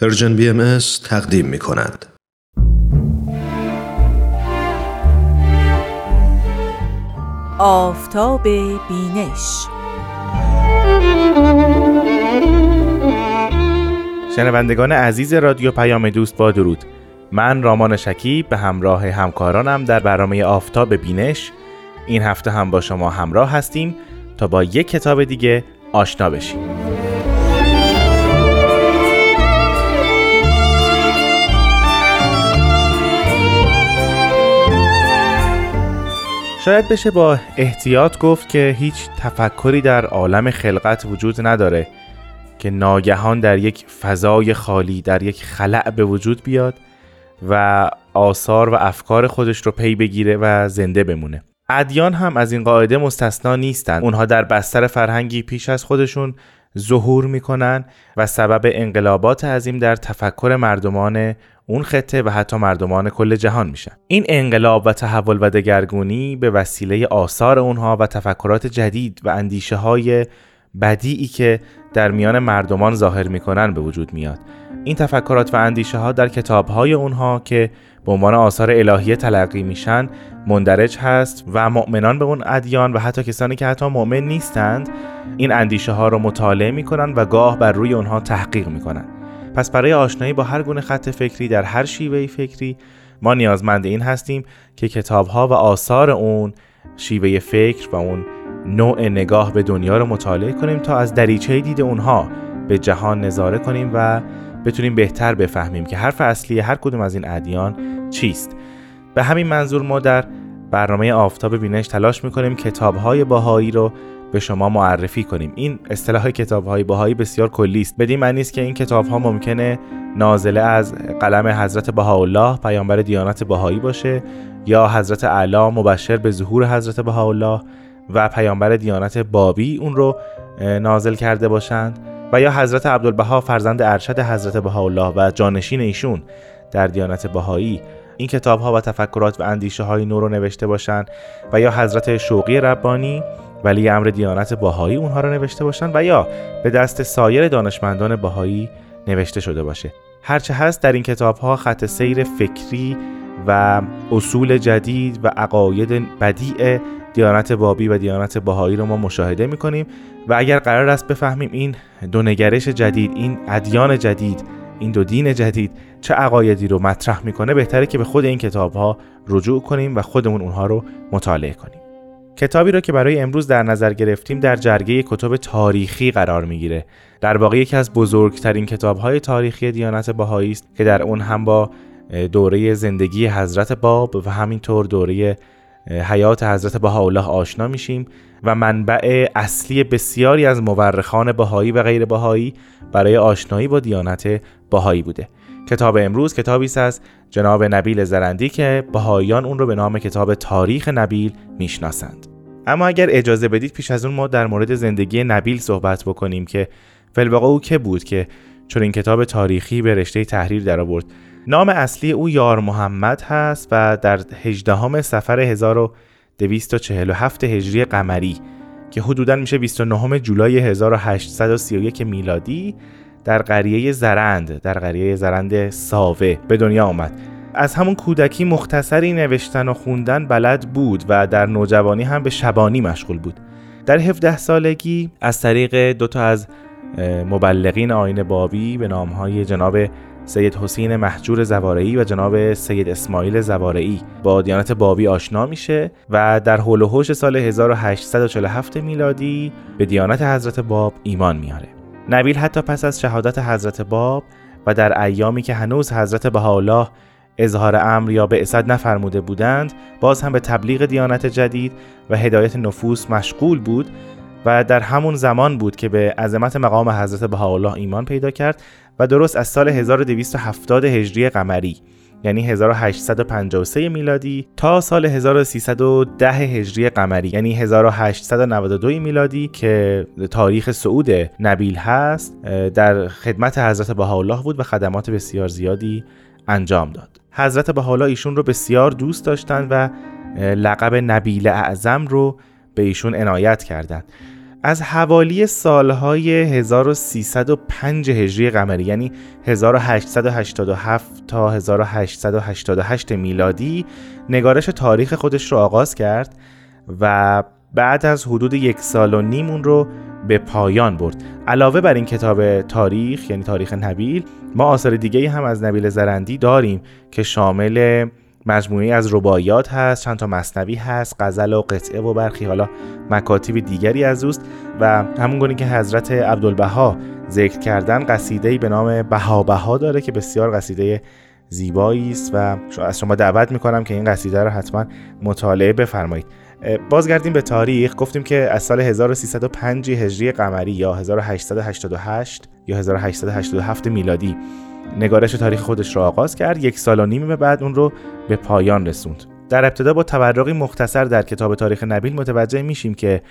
Persian BMS تقدیم می کند. آفتاب بینش. شنوندگان عزیز رادیو پیام دوست با درود. من رامان شکیب به همراه همکارانم در برنامه آفتاب بینش. این هفته هم با شما همراه هستیم تا با یک کتاب دیگه آشنا بشیم. شاید بشه با احتیاط گفت که هیچ تفکری در عالم خلقت وجود نداره که ناگهان در یک فضای خالی در یک خلع به وجود بیاد و آثار و افکار خودش رو پی بگیره و زنده بمونه. ادیان هم از این قاعده مستثنا نیستن اونها در بستر فرهنگی پیش از خودشون ظهور می‌کنن و سبب انقلابات عظیم در تفکر مردمان اون خطه و حتی مردمان کل جهان میشن. این انقلاب و تحول و دگرگونی به وسیله آثار اونها و تفکرات جدید و اندیشه های بدیعی که در میان مردمان ظاهر می‌کنن به وجود میاد. این تفکرات و اندیشه ها در کتاب های اونها که به عنوان آثار الهیه تلقی میشن مندرج هست و مؤمنان به اون ادیان و حتی کسانی که حتی مؤمن نیستند این اندیشه ها رو مطالعه می‌کنن و گاه بر روی اونها تحقیق می‌کنن. پس برای آشنایی با هر گونه خط فکری در هر شیوه فکری ما نیازمند این هستیم که کتاب ها و آثار اون شیوه فکر و اون نوع نگاه به دنیا رو مطالعه کنیم تا از دریچه دید اونها به جهان نظاره کنیم و بتونیم بهتر بفهمیم که حرف اصلی هر کدوم از این ادیان چیست. به همین منظور ما در برنامه آفتاب بینش تلاش می‌کنیم کتاب های باهایی رو به شما معرفی کنیم. این اصطلاح کتاب های باهایی بسیار کلی است. بدین معنی است که این کتاب ها ممکنه نازله از قلم حضرت بهاءالله پیامبر دیانت باهایی باشه یا حضرت اعلی مبشر به ظهور حضرت بهاءالله و پیامبر دیانت بابی اون رو نازل کرده باشند. و یا حضرت عبدالبها فرزند ارشد حضرت بهاءالله و جانشین ایشون در دیانت بهایی. این کتاب ها و تفکرات و اندیشه های نو رو نوشته باشند. و یا حضرت شوقی ربانی ولی امر دیانت باهایی اونها رو نوشته باشن و یا به دست سایر دانشمندان باهایی نوشته شده باشه. هرچه هست در این کتاب ها خط سیر فکری و اصول جدید و عقاید بدیع دیانت بابی و دیانت باهایی رو ما مشاهده می‌کنیم و اگر قرار است بفهمیم این دو نگرش جدید این ادیان جدید این دو دین جدید چه عقایدی رو مطرح می‌کنه بهتره که به خود این کتاب ها رجوع کنیم و خودمون اونها رو مطالعه کنیم. کتابی را که برای امروز در نظر گرفتیم در جرگه کتب تاریخی قرار می‌گیره. در واقع یکی از بزرگترین کتابهای تاریخی دیانت بهایی است که در اون هم با دوره زندگی حضرت باب و همینطور دوره حیات حضرت بهاءالله آشنا میشیم و منبع اصلی بسیاری از مورخان بهایی و غیر بهایی برای آشنایی با دیانت بهایی بوده. کتاب امروز کتابی است از جناب نبیل زرندی که بهاییان اون رو به نام کتاب تاریخ نبیل می‌شناسند. اما اگر اجازه بدید پیش از اون ما در مورد زندگی نبیل صحبت بکنیم که فلواقع او که بود که چون این کتاب تاریخی به رشته تحریر در آورد نام اصلی او یار محمد هست و در 18 سفر 1247 هجری قمری که حدودا میشه 29 جولای 1831 میلادی در قریه زرند در قریه زرند ساوه به دنیا آمد. از همون کودکی مختصری نوشتن و خوندن بلد بود و در نوجوانی هم به شبانی مشغول بود. در 17 سالگی از طریق دو تا از مبلغین آین بابی به نامهای جناب سید حسین محجور زوارعی و جناب سید اسماعیل زوارعی با دیانت بابی آشنا میشه و در حول و سال 1847 میلادی به دیانت حضرت باب ایمان میاره. نبیل حتی پس از شهادت حضرت باب و در ایامی که هنوز حضرت بهاءالله اظهار امر یا به اسد نفرموده بودند باز هم به تبلیغ دیانت جدید و هدایت نفوس مشغول بود و در همون زمان بود که به عظمت مقام حضرت بهاءالله ایمان پیدا کرد و درست از سال 1270 هجری قمری. یعنی 1853 میلادی تا سال 1310 هجری قمری یعنی 1892 میلادی که تاریخ صعود نبیل هست در خدمت حضرت بهاءالله بود و خدمات بسیار زیادی انجام داد. حضرت بهاءالله ایشون رو بسیار دوست داشتند و لقب نبیل اعظم رو به ایشون عنایت کردند. از حوالی سالهای 1305 هجری قمری یعنی 1887 تا 1888 میلادی نگارش تاریخ خودش رو آغاز کرد و بعد از حدود یک سال و نیم اون رو به پایان برد. علاوه بر این کتاب تاریخ یعنی تاریخ نبیل ما آثار دیگه هم از نبیل زرندی داریم که شامل مجموعی از رباعیات هست چند تا مصنوی هست غزل و قطعه و برخی حالا مکاتب دیگری از اوست و همون گونه که حضرت عبدالبها ذکر کردن قصیده به نام بها بها داره که بسیار قصیده زیبایی است و از شما دعوت می‌کنم که این قصیده رو حتما مطالعه بفرمایید. بازگردیم به تاریخ. گفتیم که از سال 1305 هجری قمری یا 1888 یا 1887 میلادی نگارش تاریخ خودش را آغاز کرد یک سال و نیم بعد اون رو به پایان رسوند. در ابتدا با تورقی مختصر در کتاب تاریخ نبیل متوجه میشیم که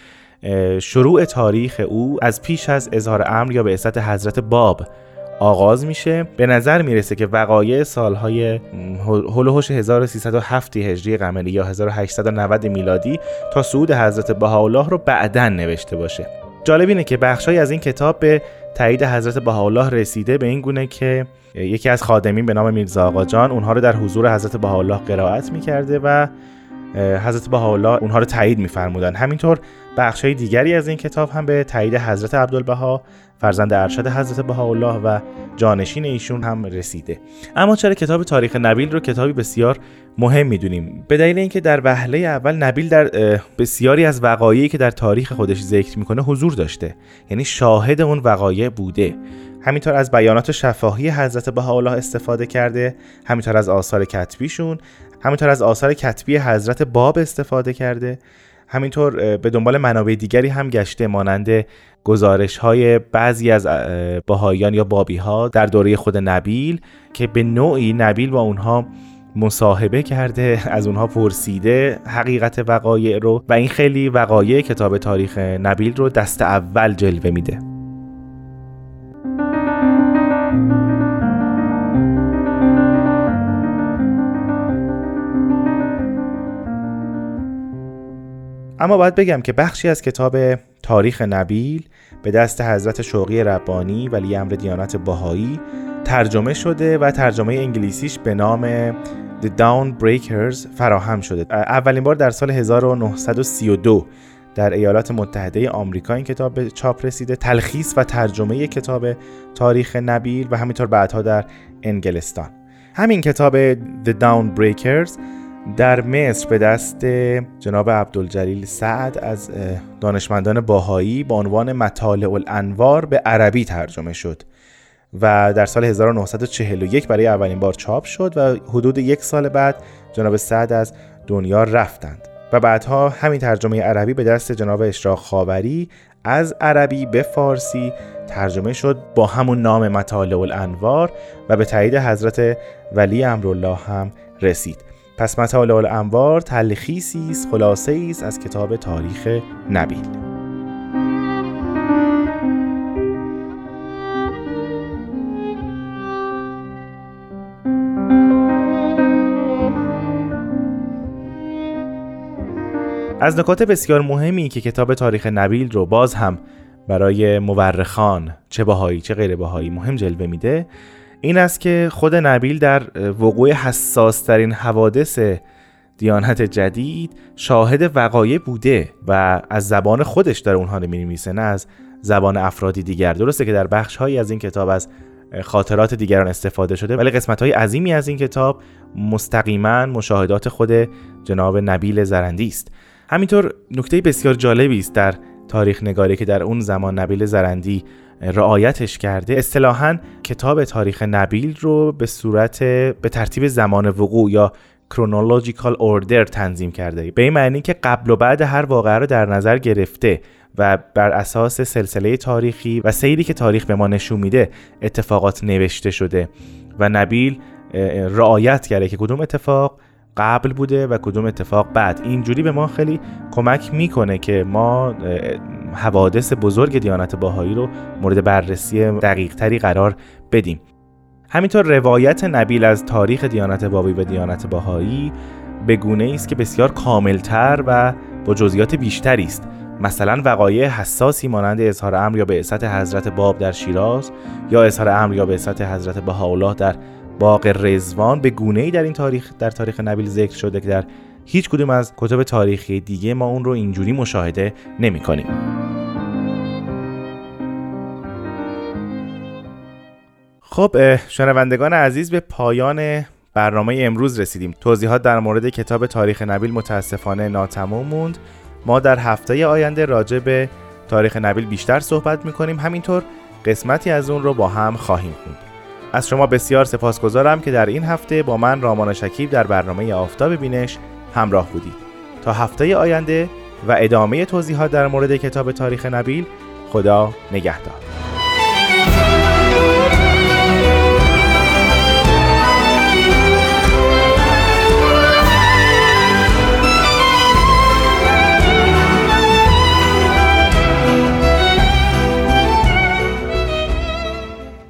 شروع تاریخ او از پیش از اظهار امر یا به اسط حضرت باب آغاز میشه. به نظر می‌رسه که وقایع سالهای هلوهوش 1307 هجری قمری یا 1890 میلادی تا صعود حضرت بهاءالله رو بعدا نوشته باشه. جالب اینه که بخشهایی از این کتاب به تایید حضرت بهاءالله رسیده به این گونه که یکی از خادمین به نام میرزا آقا جان اونها رو در حضور حضرت بهاءالله قرائت می‌کرده و حضرت بهاءالله اونها رو تایید میفرمودن. همینطور بخشهای دیگری از این کتاب هم به تایید حضرت عبدالبها فرزند ارشد حضرت بهاءالله و جانشین ایشون هم رسیده. اما چرا کتاب تاریخ نبیل رو کتابی بسیار مهم می‌دونیم؟ به دلیل اینکه در وهله اول نبیل در بسیاری از وقایعی که در تاریخ خودش ذکر می‌کنه حضور داشته. یعنی شاهد اون وقایع بوده. همینطور از بیانات شفاهی حضرت بهاءالله استفاده کرده همینطور از آثار کتبیشون. همینطور از آثار کتبی حضرت باب استفاده کرده. همینطور به دنبال منابع دیگری هم گشته مانند گزارش های بعضی از باهایان یا بابی ها در دوره خود نبیل که به نوعی نبیل با اونها مصاحبه کرده از اونها پرسیده حقیقت وقایع رو و این خیلی وقایع کتاب تاریخ نبیل رو دست اول جلوه میده. اما باید بگم که بخشی از کتاب تاریخ نبیل به دست حضرت شوقی ربانی ولی امر دیانت باهایی ترجمه شده و ترجمه انگلیسیش به نام The Down Breakers فراهم شده. اولین بار در سال 1932 در ایالات متحده آمریکا این کتاب چاپ رسیده. تلخیص و ترجمه کتاب تاریخ نبیل و همینطور بعدها در انگلستان. همین کتاب The Down Breakers در مصر به دست جناب عبدالجلیل سعد از دانشمندان باهایی با عنوان مطالع الانوار به عربی ترجمه شد و در سال 1941 برای اولین بار چاپ شد و حدود یک سال بعد جناب سعد از دنیا رفتند و بعدها همین ترجمه عربی به دست جناب اشراق خاوری از عربی به فارسی ترجمه شد با همون نام مطالع الانوار و به تایید حضرت ولی امرالله هم رسید. پس مطالع الانوار تلخیصی است خلاصه است از کتاب تاریخ نبیل. از نکات بسیار مهمی که کتاب تاریخ نبیل رو باز هم برای مورخان چه باهایی چه غیر باهایی مهم جلوه میده این است که خود نبیل در وقوع حساس ترین حوادث دیانت جدید شاهد وقایع بوده و از زبان خودش در اونها رو نه از زبان افرادی دیگر. درسته که در بخش هایی از این کتاب از خاطرات دیگران استفاده شده ولی قسمت های عظیمی از این کتاب مستقیما مشاهدات خود جناب نبیل زرندی است. همینطور نکته بسیار جالبی است در تاریخ نگاری که در اون زمان نبیل زرندی رعایتش کرده. اصطلاحا کتاب تاریخ نبیل رو به صورت به ترتیب زمان وقوع یا کرونولوژیکال اوردر تنظیم کرده. به این معنی که قبل و بعد هر واقعه رو در نظر گرفته و بر اساس سلسله تاریخی و سیری که تاریخ به ما نشون میده اتفاقات نوشته شده و نبیل رعایت کرده که کدوم اتفاق قبل بوده و کدوم اتفاق بعد. اینجوری به ما خیلی کمک می‌کنه که ما حوادث بزرگ دیانت باهایی رو مورد بررسی دقیق تری قرار بدیم همینطور روایت نبیل از تاریخ دیانت بابی و دیانت باهایی به گونه است که بسیار کاملتر و با جزئیات بیشتری است مثلا وقایع حساسی مانند اظهار امر یا بعثت حضرت باب در شیراز یا اظهار امر یا بعثت حضرت بهاءالله در باغ رزوان به گونه ای در این تاریخ در تاریخ نبیل ذکر شده که در هیچ کدوم از کتب تاریخی دیگه ما اون رو اینجوری مشاهده نمی کنیم. خب شنوندگان عزیز به پایان برنامه امروز رسیدیم. توضیحات در مورد کتاب تاریخ نبیل متاسفانه ناتمام موند. ما در هفته آینده راجع به تاریخ نبیل بیشتر صحبت می‌کنیم. همینطور قسمتی از اون رو با هم خواهیم خوند. از شما بسیار سپاسگزارم که در این هفته با من رامان شکیب در برنامه آفتاب بینش همراه بودید. تا هفته آینده و ادامه توضیحات در مورد کتاب تاریخ نبیل خدا نگهدار.